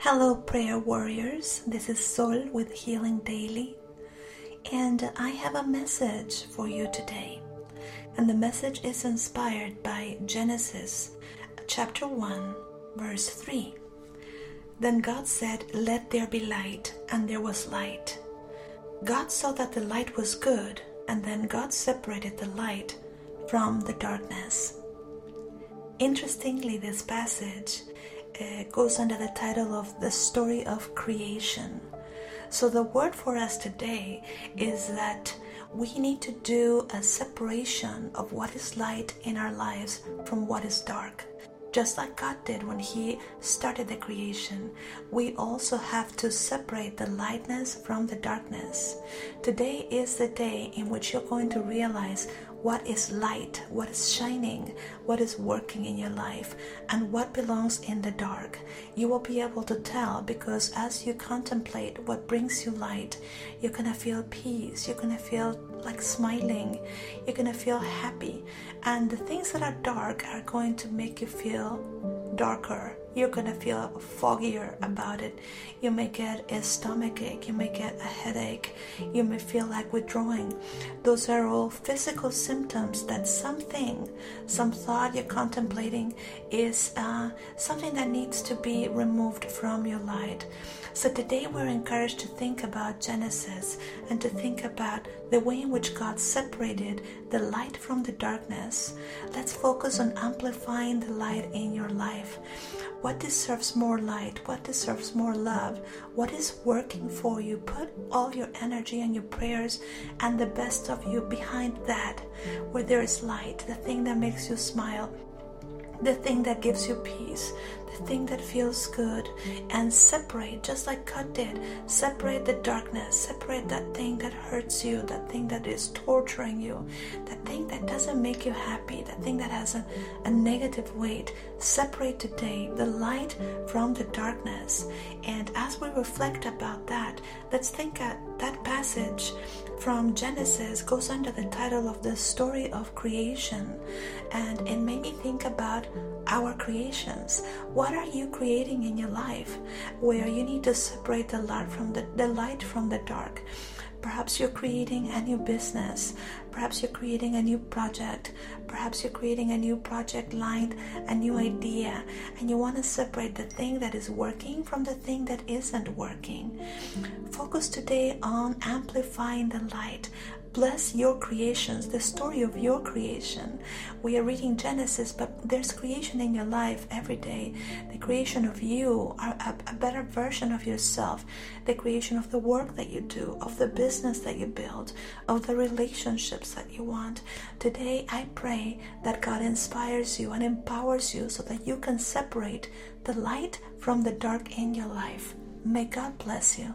Hello, prayer warriors. This is Sol with Healing Daily, and I have a message for you today. And the message is inspired by Genesis chapter 1, verse 3. Then God said, Let there be light, and there was light. God saw that the light was good, and then God separated the light from the darkness. Interestingly, this passage uh, goes under the title of The Story of Creation. So, the word for us today is that we need to do a separation of what is light in our lives from what is dark. Just like God did when He started the creation, we also have to separate the lightness from the darkness. Today is the day in which you're going to realize what is light, what is shining, what is working in your life, and what belongs in the dark. You will be able to tell because as you contemplate what brings you light, you're gonna feel peace, you're gonna feel like smiling, you're gonna feel happy, and the things that are dark are going to make you feel darker you're gonna feel foggier about it. You may get a stomach ache, you may get a headache, you may feel like withdrawing. Those are all physical symptoms that something, some thought you're contemplating is uh, something that needs to be removed from your light. So today we're encouraged to think about Genesis and to think about the way in which God separated the light from the darkness. Let's focus on amplifying the light in your life. What deserves more light? What deserves more love? What is working for you? Put all your energy and your prayers and the best of you behind that, where there is light, the thing that makes you smile, the thing that gives you peace, thing that feels good, and separate, just like God did, separate the darkness, separate that thing that hurts you, that thing that is torturing you, that thing that doesn't make you happy, that thing that has a, a negative weight. Separate today the light from the darkness. And as we reflect about that, let's think at that passage from Genesis goes under the title of the story of creation. And it made me think about our creations. What are you creating in your life where you need to separate the light from the, the light from the dark? Perhaps you're creating a new business. Perhaps you're creating a new project. Perhaps you're creating a new project line, a new idea, and you want to separate the thing that is working from the thing that isn't working. Focus today on amplifying the light, bless your creations, the story of your creation. We are reading Genesis, but there's creation in your life every day. The creation of you, a, a better version of yourself, the creation of the work that you do, of the business that you build, of the relationships that you want. Today, I pray that God inspires you and empowers you so that you can separate the light from the dark in your life. May God bless you.